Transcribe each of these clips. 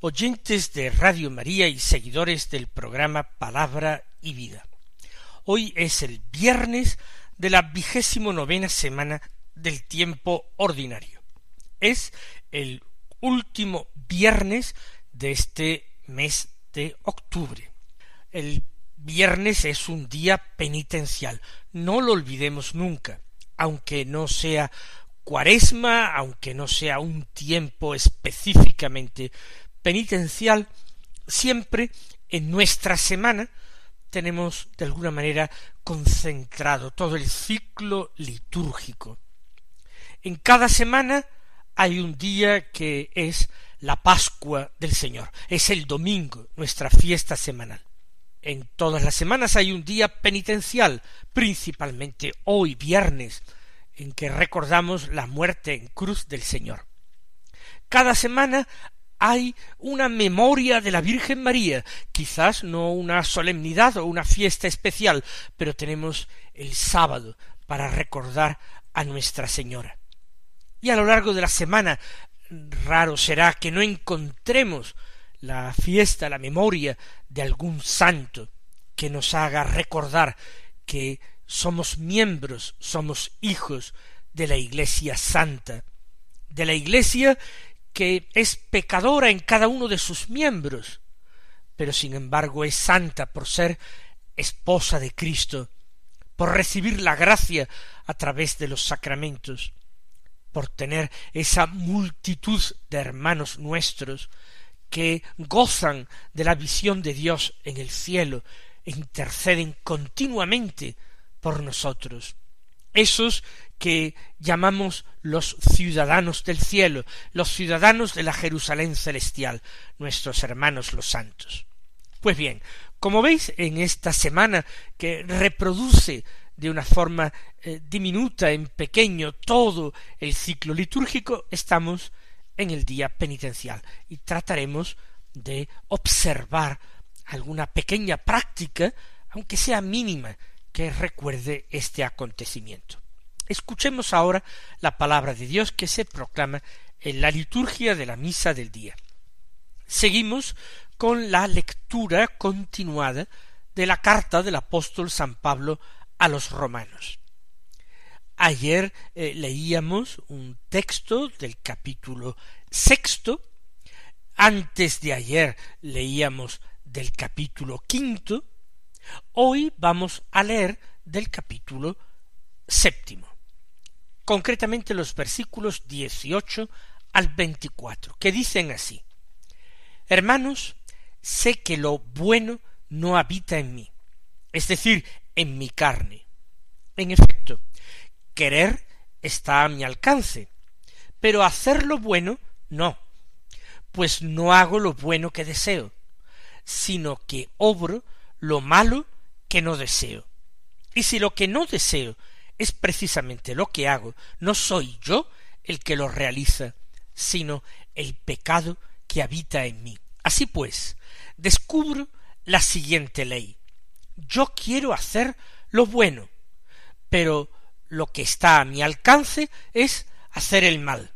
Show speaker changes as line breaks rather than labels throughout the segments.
oyentes de Radio María y seguidores del programa Palabra y Vida. Hoy es el viernes de la vigésimo novena semana del tiempo ordinario. Es el último viernes de este mes de octubre. El viernes es un día penitencial, no lo olvidemos nunca, aunque no sea cuaresma, aunque no sea un tiempo específicamente penitencial, siempre en nuestra semana tenemos de alguna manera concentrado todo el ciclo litúrgico. En cada semana hay un día que es la Pascua del Señor, es el domingo, nuestra fiesta semanal. En todas las semanas hay un día penitencial, principalmente hoy viernes, en que recordamos la muerte en cruz del Señor. Cada semana hay una memoria de la Virgen María, quizás no una solemnidad o una fiesta especial, pero tenemos el sábado para recordar a Nuestra Señora. Y a lo largo de la semana raro será que no encontremos la fiesta, la memoria de algún santo que nos haga recordar que somos miembros, somos hijos de la Iglesia Santa, de la Iglesia que es pecadora en cada uno de sus miembros, pero sin embargo es santa por ser esposa de Cristo, por recibir la gracia a través de los sacramentos, por tener esa multitud de hermanos nuestros que gozan de la visión de Dios en el cielo e interceden continuamente por nosotros. Esos que llamamos los ciudadanos del cielo, los ciudadanos de la Jerusalén celestial, nuestros hermanos los santos. Pues bien, como veis en esta semana que reproduce de una forma eh, diminuta, en pequeño, todo el ciclo litúrgico, estamos en el día penitencial y trataremos de observar alguna pequeña práctica, aunque sea mínima, que recuerde este acontecimiento. Escuchemos ahora la palabra de Dios que se proclama en la liturgia de la misa del día. Seguimos con la lectura continuada de la carta del apóstol San Pablo a los romanos. Ayer eh, leíamos un texto del capítulo sexto, antes de ayer leíamos del capítulo quinto, Hoy vamos a leer del capítulo séptimo, concretamente los versículos dieciocho al veinticuatro, que dicen así Hermanos, sé que lo bueno no habita en mí, es decir, en mi carne. En efecto, querer está a mi alcance, pero hacer lo bueno no, pues no hago lo bueno que deseo, sino que obro lo malo que no deseo. Y si lo que no deseo es precisamente lo que hago, no soy yo el que lo realiza, sino el pecado que habita en mí. Así pues, descubro la siguiente ley. Yo quiero hacer lo bueno, pero lo que está a mi alcance es hacer el mal.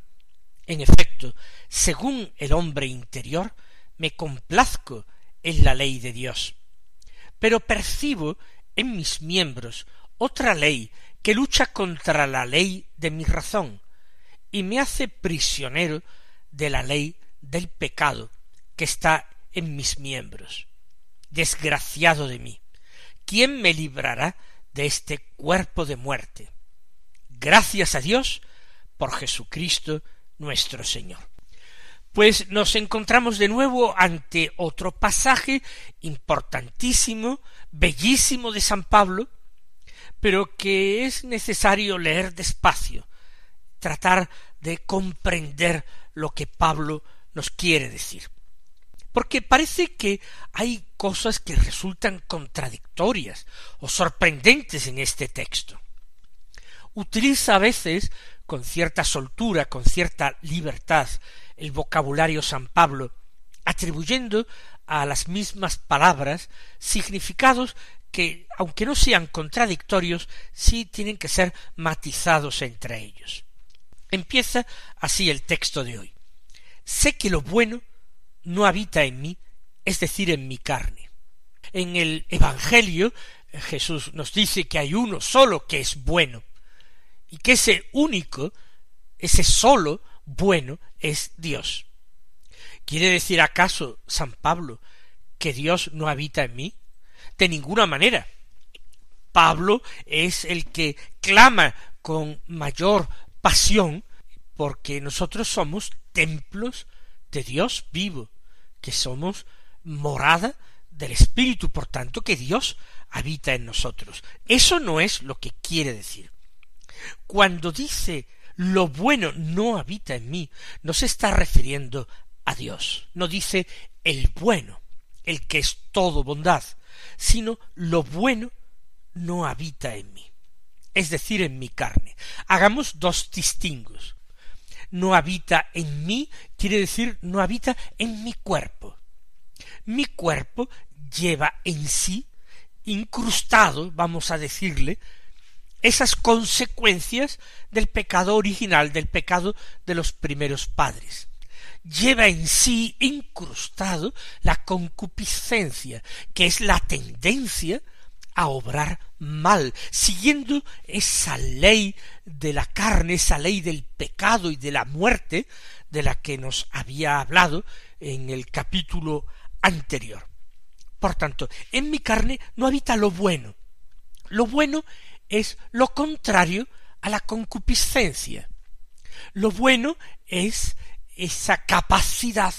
En efecto, según el hombre interior, me complazco en la ley de Dios pero percibo en mis miembros otra ley que lucha contra la ley de mi razón y me hace prisionero de la ley del pecado que está en mis miembros. Desgraciado de mí, ¿quién me librará de este cuerpo de muerte? Gracias a Dios por Jesucristo nuestro Señor pues nos encontramos de nuevo ante otro pasaje importantísimo, bellísimo de San Pablo, pero que es necesario leer despacio, tratar de comprender lo que Pablo nos quiere decir. porque parece que hay cosas que resultan contradictorias o sorprendentes en este texto. Utiliza a veces con cierta soltura, con cierta libertad, el vocabulario San Pablo, atribuyendo a las mismas palabras significados que, aunque no sean contradictorios, sí tienen que ser matizados entre ellos. Empieza así el texto de hoy. Sé que lo bueno no habita en mí, es decir, en mi carne. En el Evangelio Jesús nos dice que hay uno solo que es bueno, y que ese único, ese solo bueno es Dios. ¿Quiere decir acaso San Pablo que Dios no habita en mí? De ninguna manera. Pablo es el que clama con mayor pasión porque nosotros somos templos de Dios vivo, que somos morada del Espíritu, por tanto que Dios habita en nosotros. Eso no es lo que quiere decir. Cuando dice lo bueno no habita en mí, no se está refiriendo a Dios, no dice el bueno, el que es todo bondad, sino lo bueno no habita en mí, es decir, en mi carne. Hagamos dos distingos. No habita en mí quiere decir no habita en mi cuerpo. Mi cuerpo lleva en sí incrustado, vamos a decirle, esas consecuencias del pecado original, del pecado de los primeros padres. Lleva en sí incrustado la concupiscencia, que es la tendencia a obrar mal, siguiendo esa ley de la carne, esa ley del pecado y de la muerte, de la que nos había hablado en el capítulo anterior. Por tanto, en mi carne no habita lo bueno. Lo bueno es lo contrario a la concupiscencia. Lo bueno es esa capacidad,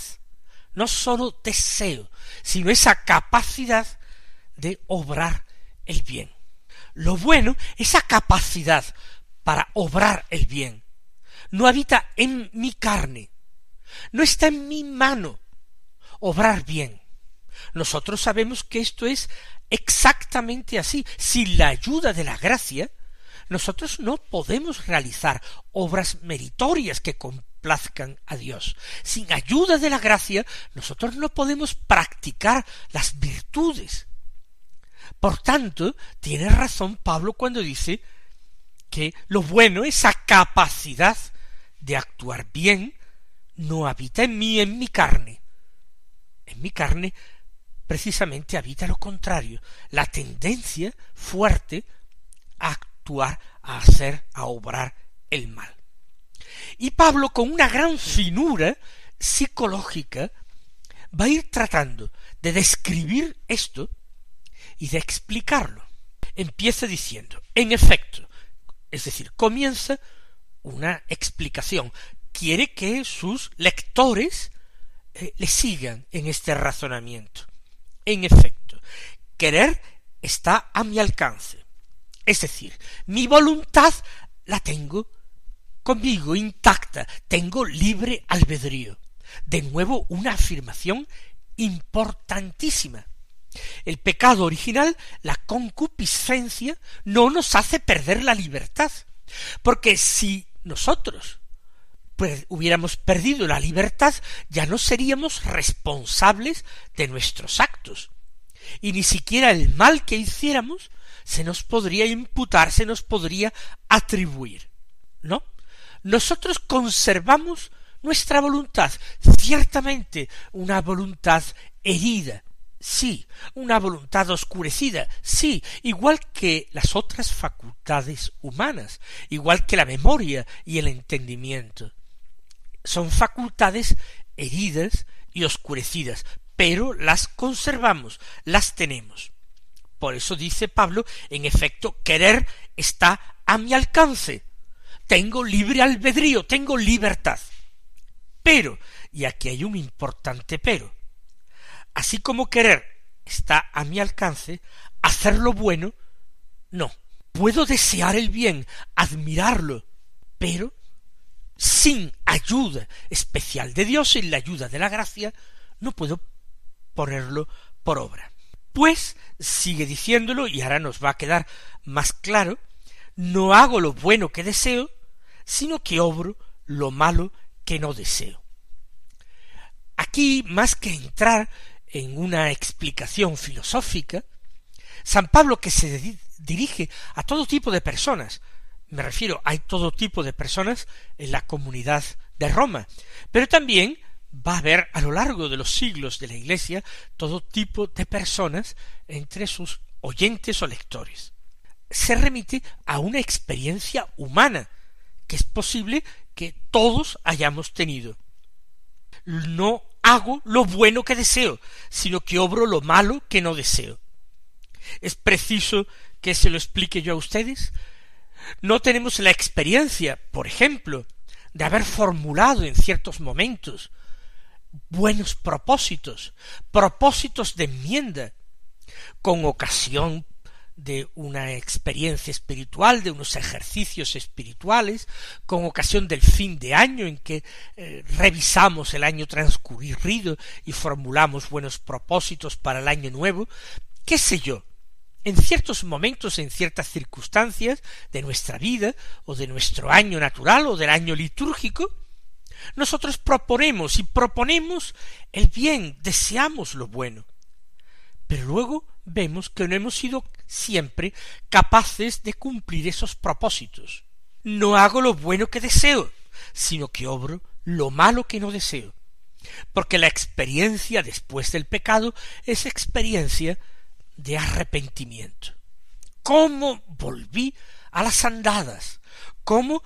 no sólo deseo, sino esa capacidad de obrar el bien. Lo bueno, esa capacidad para obrar el bien, no habita en mi carne, no está en mi mano obrar bien. Nosotros sabemos que esto es exactamente así. Sin la ayuda de la gracia, nosotros no podemos realizar obras meritorias que complazcan a Dios. Sin ayuda de la gracia, nosotros no podemos practicar las virtudes. Por tanto, tiene razón Pablo cuando dice que lo bueno, esa capacidad de actuar bien, no habita en mí, en mi carne. En mi carne precisamente habita lo contrario, la tendencia fuerte a actuar, a hacer, a obrar el mal. Y Pablo, con una gran finura psicológica, va a ir tratando de describir esto y de explicarlo. Empieza diciendo, en efecto, es decir, comienza una explicación. Quiere que sus lectores eh, le sigan en este razonamiento. En efecto, querer está a mi alcance. Es decir, mi voluntad la tengo conmigo intacta, tengo libre albedrío. De nuevo, una afirmación importantísima. El pecado original, la concupiscencia, no nos hace perder la libertad. Porque si nosotros hubiéramos perdido la libertad, ya no seríamos responsables de nuestros actos. Y ni siquiera el mal que hiciéramos se nos podría imputar, se nos podría atribuir. ¿No? Nosotros conservamos nuestra voluntad, ciertamente una voluntad herida, sí, una voluntad oscurecida, sí, igual que las otras facultades humanas, igual que la memoria y el entendimiento son facultades heridas y oscurecidas, pero las conservamos, las tenemos. Por eso dice Pablo, en efecto, querer está a mi alcance. Tengo libre albedrío, tengo libertad. Pero, y aquí hay un importante pero, así como querer está a mi alcance, hacer lo bueno, no. Puedo desear el bien, admirarlo, pero sin ayuda especial de Dios, sin la ayuda de la gracia, no puedo ponerlo por obra. Pues sigue diciéndolo, y ahora nos va a quedar más claro, no hago lo bueno que deseo, sino que obro lo malo que no deseo. Aquí, más que entrar en una explicación filosófica, San Pablo que se dirige a todo tipo de personas, me refiero, hay todo tipo de personas en la comunidad de Roma, pero también va a haber a lo largo de los siglos de la Iglesia todo tipo de personas entre sus oyentes o lectores. Se remite a una experiencia humana que es posible que todos hayamos tenido. No hago lo bueno que deseo, sino que obro lo malo que no deseo. ¿Es preciso que se lo explique yo a ustedes? No tenemos la experiencia, por ejemplo, de haber formulado en ciertos momentos buenos propósitos, propósitos de enmienda, con ocasión de una experiencia espiritual, de unos ejercicios espirituales, con ocasión del fin de año en que eh, revisamos el año transcurrido y formulamos buenos propósitos para el año nuevo, qué sé yo, en ciertos momentos, en ciertas circunstancias de nuestra vida, o de nuestro año natural, o del año litúrgico, nosotros proponemos y proponemos el bien, deseamos lo bueno. Pero luego vemos que no hemos sido siempre capaces de cumplir esos propósitos. No hago lo bueno que deseo, sino que obro lo malo que no deseo. Porque la experiencia después del pecado es experiencia de arrepentimiento. ¿Cómo volví a las andadas? ¿Cómo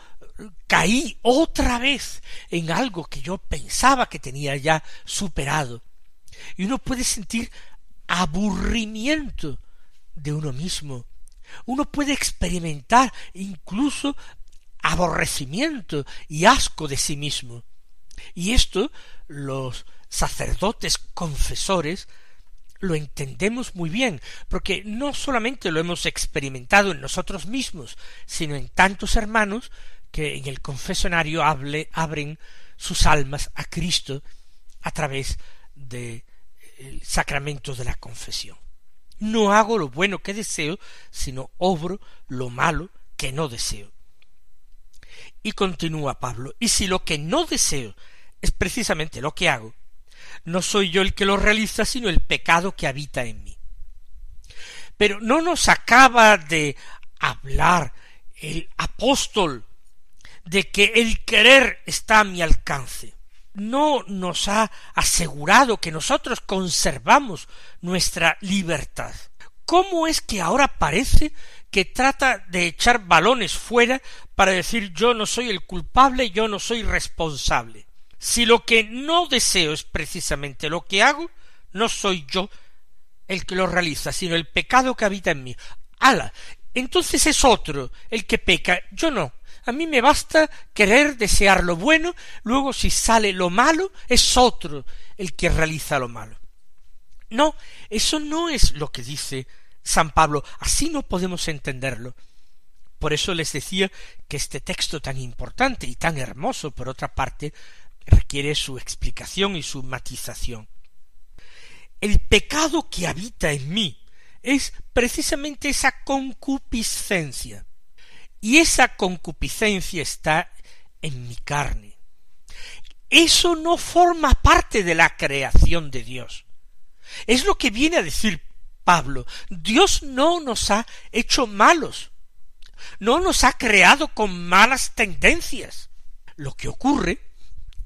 caí otra vez en algo que yo pensaba que tenía ya superado? Y uno puede sentir aburrimiento de uno mismo. Uno puede experimentar incluso aborrecimiento y asco de sí mismo. Y esto los sacerdotes confesores lo entendemos muy bien, porque no solamente lo hemos experimentado en nosotros mismos, sino en tantos hermanos que en el confesionario hable, abren sus almas a Cristo a través del sacramento de la confesión. No hago lo bueno que deseo, sino obro lo malo que no deseo. Y continúa Pablo, y si lo que no deseo es precisamente lo que hago, no soy yo el que lo realiza, sino el pecado que habita en mí. Pero no nos acaba de hablar el apóstol de que el querer está a mi alcance. No nos ha asegurado que nosotros conservamos nuestra libertad. ¿Cómo es que ahora parece que trata de echar balones fuera para decir yo no soy el culpable, yo no soy responsable? Si lo que no deseo es precisamente lo que hago, no soy yo el que lo realiza, sino el pecado que habita en mí. ¡Hala! Entonces es otro el que peca, yo no. A mí me basta querer desear lo bueno, luego si sale lo malo, es otro el que realiza lo malo. No, eso no es lo que dice San Pablo, así no podemos entenderlo. Por eso les decía que este texto tan importante y tan hermoso, por otra parte, requiere su explicación y su matización. El pecado que habita en mí es precisamente esa concupiscencia. Y esa concupiscencia está en mi carne. Eso no forma parte de la creación de Dios. Es lo que viene a decir Pablo. Dios no nos ha hecho malos. No nos ha creado con malas tendencias. Lo que ocurre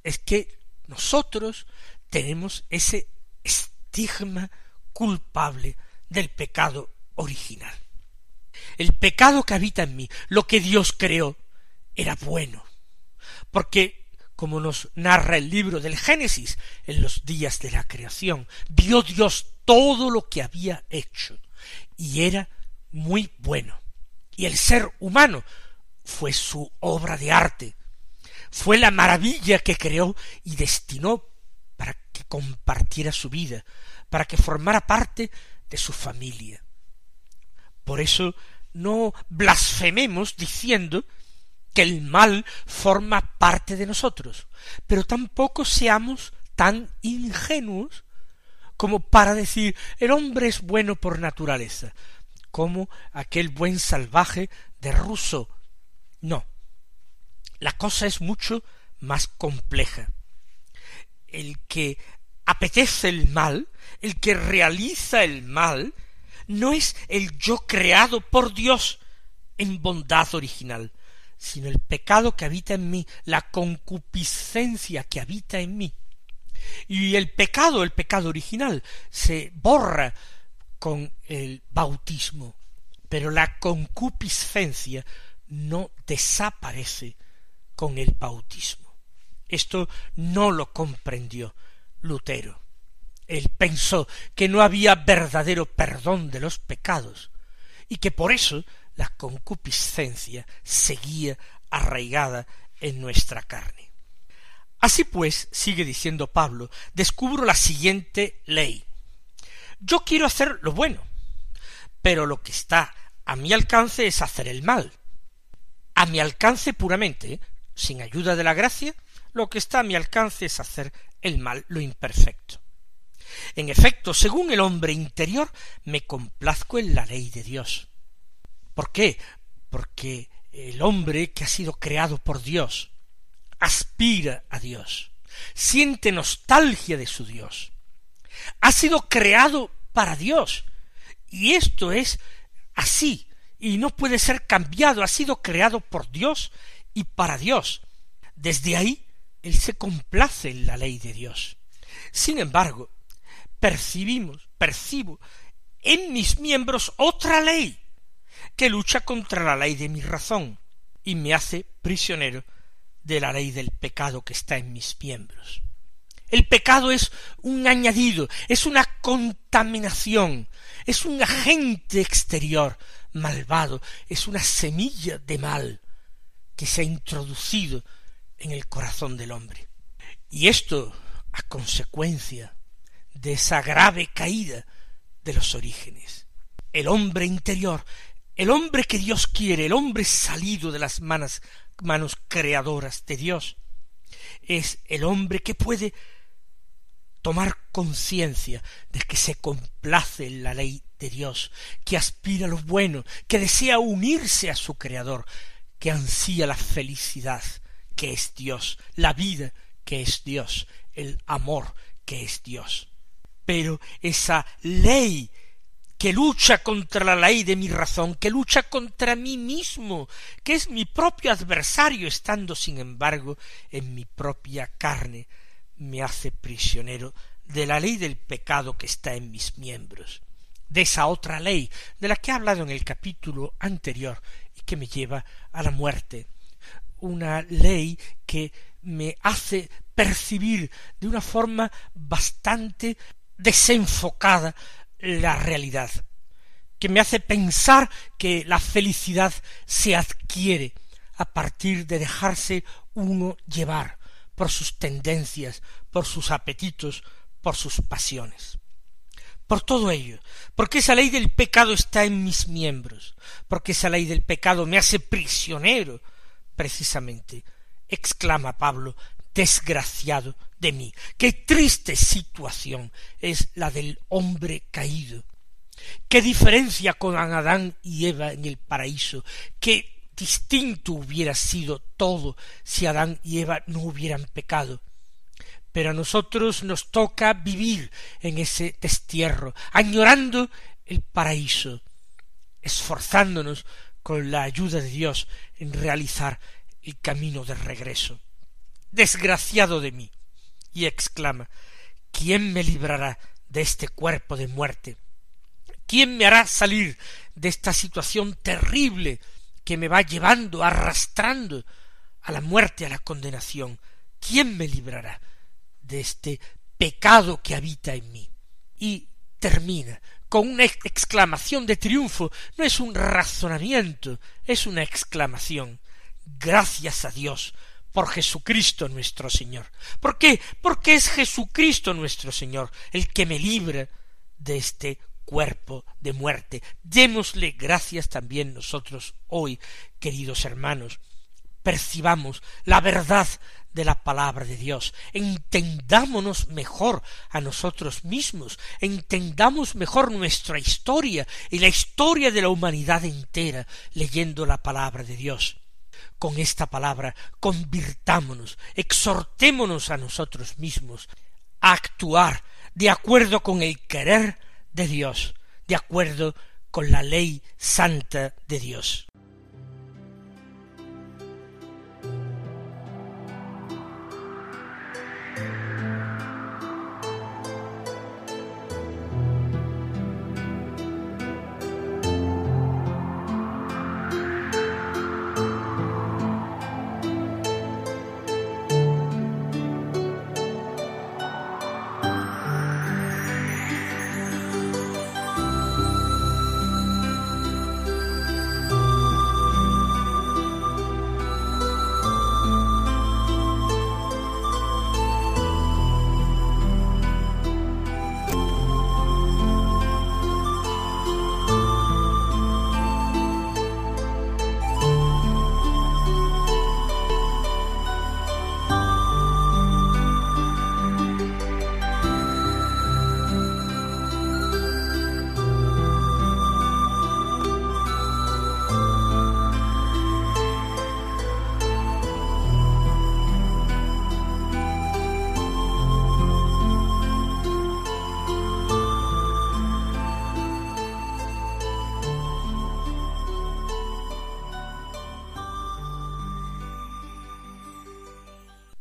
es que nosotros tenemos ese estigma culpable del pecado original. El pecado que habita en mí, lo que Dios creó, era bueno, porque como nos narra el libro del Génesis, en los días de la creación, vio Dios todo lo que había hecho, y era muy bueno. Y el ser humano fue su obra de arte, fue la maravilla que creó y destinó para que compartiera su vida, para que formara parte de su familia. Por eso no blasfememos diciendo que el mal forma parte de nosotros, pero tampoco seamos tan ingenuos como para decir el hombre es bueno por naturaleza, como aquel buen salvaje de Rousseau. No. La cosa es mucho más compleja. El que apetece el mal, el que realiza el mal, no es el yo creado por Dios en bondad original, sino el pecado que habita en mí, la concupiscencia que habita en mí. Y el pecado, el pecado original, se borra con el bautismo, pero la concupiscencia no desaparece con el bautismo. Esto no lo comprendió Lutero. Él pensó que no había verdadero perdón de los pecados y que por eso la concupiscencia seguía arraigada en nuestra carne. Así pues, sigue diciendo Pablo, descubro la siguiente ley. Yo quiero hacer lo bueno, pero lo que está a mi alcance es hacer el mal. A mi alcance puramente, sin ayuda de la gracia, lo que está a mi alcance es hacer el mal, lo imperfecto. En efecto, según el hombre interior, me complazco en la ley de Dios. ¿Por qué? Porque el hombre que ha sido creado por Dios aspira a Dios, siente nostalgia de su Dios, ha sido creado para Dios, y esto es así, y no puede ser cambiado, ha sido creado por Dios y para Dios. Desde ahí, él se complace en la ley de Dios. Sin embargo, percibimos, percibo en mis miembros otra ley que lucha contra la ley de mi razón y me hace prisionero de la ley del pecado que está en mis miembros. El pecado es un añadido, es una contaminación, es un agente exterior malvado, es una semilla de mal que se ha introducido en el corazón del hombre. Y esto a consecuencia de esa grave caída de los orígenes. El hombre interior, el hombre que Dios quiere, el hombre salido de las manos, manos creadoras de Dios, es el hombre que puede tomar conciencia de que se complace en la ley de Dios, que aspira a lo bueno, que desea unirse a su Creador, que ansía la felicidad que es Dios, la vida que es Dios, el amor que es Dios. Pero esa ley que lucha contra la ley de mi razón, que lucha contra mí mismo, que es mi propio adversario, estando sin embargo en mi propia carne, me hace prisionero de la ley del pecado que está en mis miembros, de esa otra ley de la que he hablado en el capítulo anterior y que me lleva a la muerte, una ley que me hace percibir de una forma bastante desenfocada la realidad, que me hace pensar que la felicidad se adquiere a partir de dejarse uno llevar por sus tendencias, por sus apetitos, por sus pasiones. Por todo ello, porque esa ley del pecado está en mis miembros, porque esa ley del pecado me hace prisionero, precisamente, exclama Pablo, desgraciado de mí. Qué triste situación es la del hombre caído. Qué diferencia con Adán y Eva en el paraíso. Qué distinto hubiera sido todo si Adán y Eva no hubieran pecado. Pero a nosotros nos toca vivir en ese destierro, añorando el paraíso, esforzándonos con la ayuda de Dios en realizar el camino de regreso. Desgraciado de mí. y exclama ¿Quién me librará de este cuerpo de muerte? ¿Quién me hará salir de esta situación terrible que me va llevando, arrastrando a la muerte, a la condenación? ¿Quién me librará de este pecado que habita en mí? Y termina con una exclamación de triunfo, no es un razonamiento, es una exclamación. Gracias a Dios por Jesucristo nuestro Señor. ¿Por qué? Porque es Jesucristo nuestro Señor el que me libra de este cuerpo de muerte. Démosle gracias también nosotros hoy, queridos hermanos, percibamos la verdad de la palabra de Dios, entendámonos mejor a nosotros mismos, entendamos mejor nuestra historia y la historia de la humanidad entera leyendo la palabra de Dios. Con esta palabra convirtámonos, exhortémonos a nosotros mismos a actuar de acuerdo con el querer de Dios, de acuerdo con la ley santa de Dios.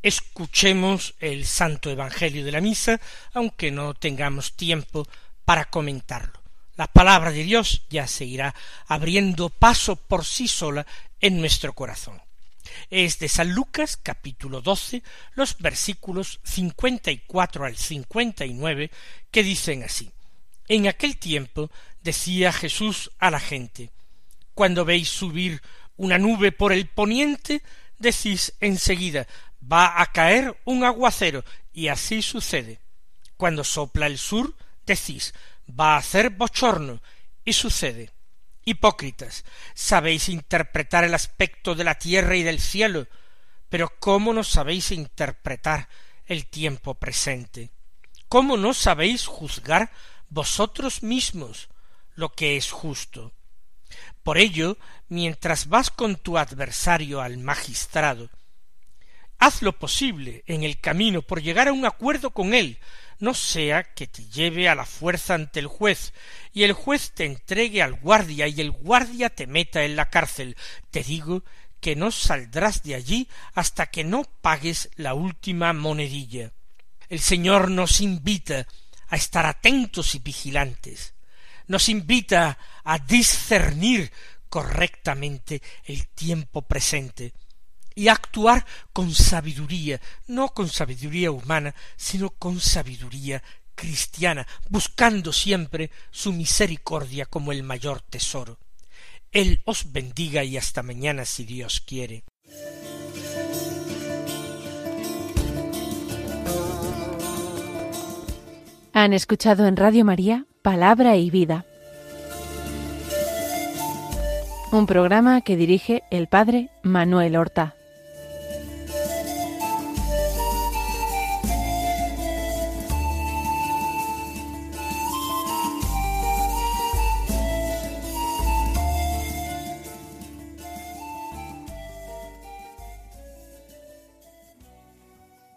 Escuchemos el Santo Evangelio de la Misa, aunque no tengamos tiempo para comentarlo. La palabra de Dios ya se irá abriendo paso por sí sola en nuestro corazón. Es de San Lucas capítulo doce los versículos cincuenta y cuatro al cincuenta y nueve que dicen así En aquel tiempo decía Jesús a la gente Cuando veis subir una nube por el poniente, decís enseguida va a caer un aguacero, y así sucede. Cuando sopla el sur, decís, va a hacer bochorno, y sucede. Hipócritas, sabéis interpretar el aspecto de la tierra y del cielo, pero ¿cómo no sabéis interpretar el tiempo presente? ¿Cómo no sabéis juzgar vosotros mismos lo que es justo? Por ello, mientras vas con tu adversario al magistrado, haz lo posible en el camino por llegar a un acuerdo con él, no sea que te lleve a la fuerza ante el juez, y el juez te entregue al guardia, y el guardia te meta en la cárcel. Te digo que no saldrás de allí hasta que no pagues la última monedilla. El Señor nos invita a estar atentos y vigilantes, nos invita a discernir correctamente el tiempo presente, y actuar con sabiduría, no con sabiduría humana, sino con sabiduría cristiana, buscando siempre su misericordia como el mayor tesoro. Él os bendiga y hasta mañana si Dios quiere.
Han escuchado en Radio María Palabra y Vida, un programa que dirige el Padre Manuel Horta.